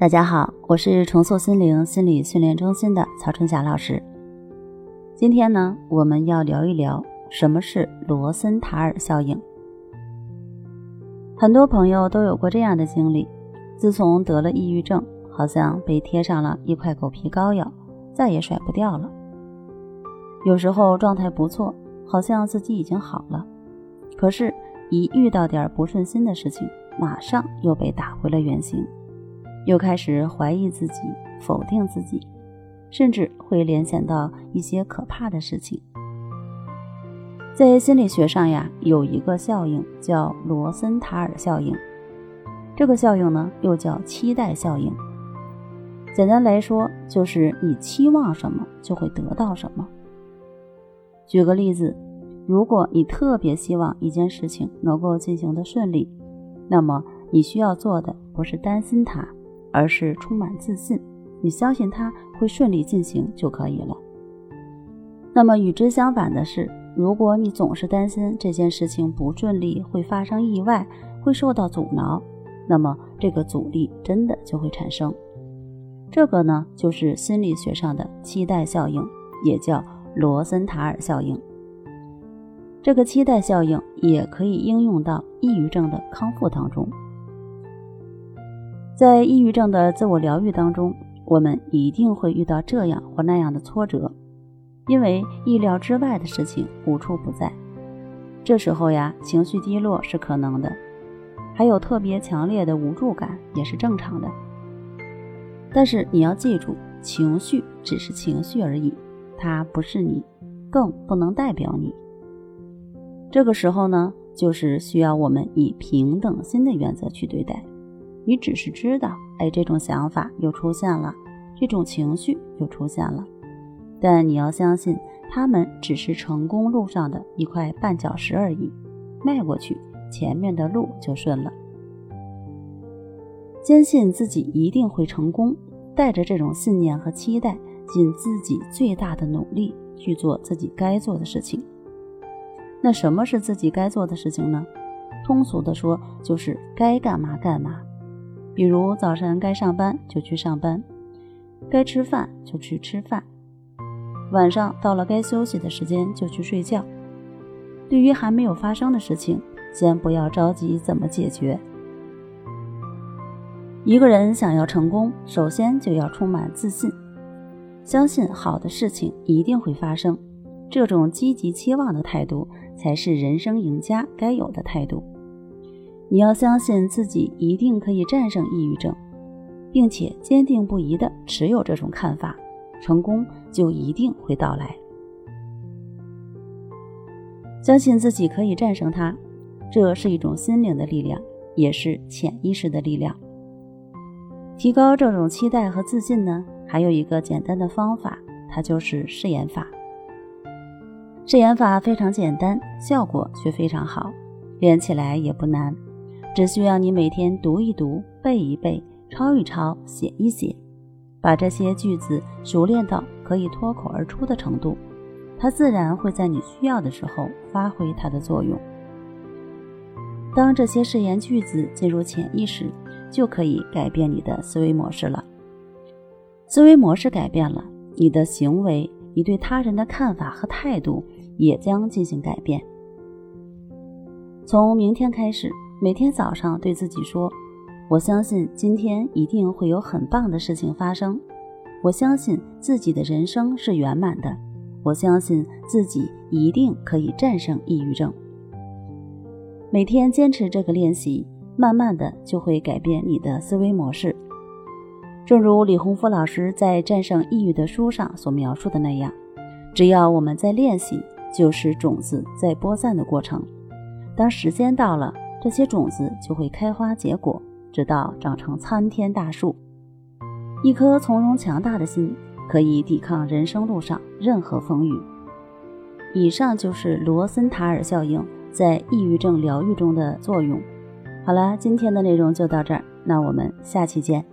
大家好，我是重塑心灵心理训练中心的曹春霞老师。今天呢，我们要聊一聊什么是罗森塔尔效应。很多朋友都有过这样的经历：自从得了抑郁症，好像被贴上了一块狗皮膏药，再也甩不掉了。有时候状态不错，好像自己已经好了，可是，一遇到点不顺心的事情，马上又被打回了原形。又开始怀疑自己，否定自己，甚至会联想到一些可怕的事情。在心理学上呀，有一个效应叫罗森塔尔效应。这个效应呢，又叫期待效应。简单来说，就是你期望什么，就会得到什么。举个例子，如果你特别希望一件事情能够进行的顺利，那么你需要做的不是担心它。而是充满自信，你相信它会顺利进行就可以了。那么与之相反的是，如果你总是担心这件事情不顺利，会发生意外，会受到阻挠，那么这个阻力真的就会产生。这个呢，就是心理学上的期待效应，也叫罗森塔尔效应。这个期待效应也可以应用到抑郁症的康复当中。在抑郁症的自我疗愈当中，我们一定会遇到这样或那样的挫折，因为意料之外的事情无处不在。这时候呀，情绪低落是可能的，还有特别强烈的无助感也是正常的。但是你要记住，情绪只是情绪而已，它不是你，更不能代表你。这个时候呢，就是需要我们以平等心的原则去对待。你只是知道，哎，这种想法又出现了，这种情绪又出现了，但你要相信，他们只是成功路上的一块绊脚石而已，迈过去，前面的路就顺了。坚信自己一定会成功，带着这种信念和期待，尽自己最大的努力去做自己该做的事情。那什么是自己该做的事情呢？通俗的说，就是该干嘛干嘛。比如早晨该上班就去上班，该吃饭就去吃饭，晚上到了该休息的时间就去睡觉。对于还没有发生的事情，先不要着急怎么解决。一个人想要成功，首先就要充满自信，相信好的事情一定会发生。这种积极期望的态度，才是人生赢家该有的态度。你要相信自己一定可以战胜抑郁症，并且坚定不移地持有这种看法，成功就一定会到来。相信自己可以战胜它，这是一种心灵的力量，也是潜意识的力量。提高这种期待和自信呢，还有一个简单的方法，它就是试验法。试验法非常简单，效果却非常好，练起来也不难。只需要你每天读一读、背一背、抄一抄、写一写，把这些句子熟练到可以脱口而出的程度，它自然会在你需要的时候发挥它的作用。当这些誓言句子进入潜意识，就可以改变你的思维模式了。思维模式改变了，你的行为、你对他人的看法和态度也将进行改变。从明天开始。每天早上对自己说：“我相信今天一定会有很棒的事情发生。我相信自己的人生是圆满的。我相信自己一定可以战胜抑郁症。”每天坚持这个练习，慢慢的就会改变你的思维模式。正如李洪福老师在《战胜抑郁》的书上所描述的那样，只要我们在练习，就是种子在播散的过程。当时间到了。这些种子就会开花结果，直到长成参天大树。一颗从容强大的心，可以抵抗人生路上任何风雨。以上就是罗森塔尔效应在抑郁症疗愈中的作用。好了，今天的内容就到这儿，那我们下期见。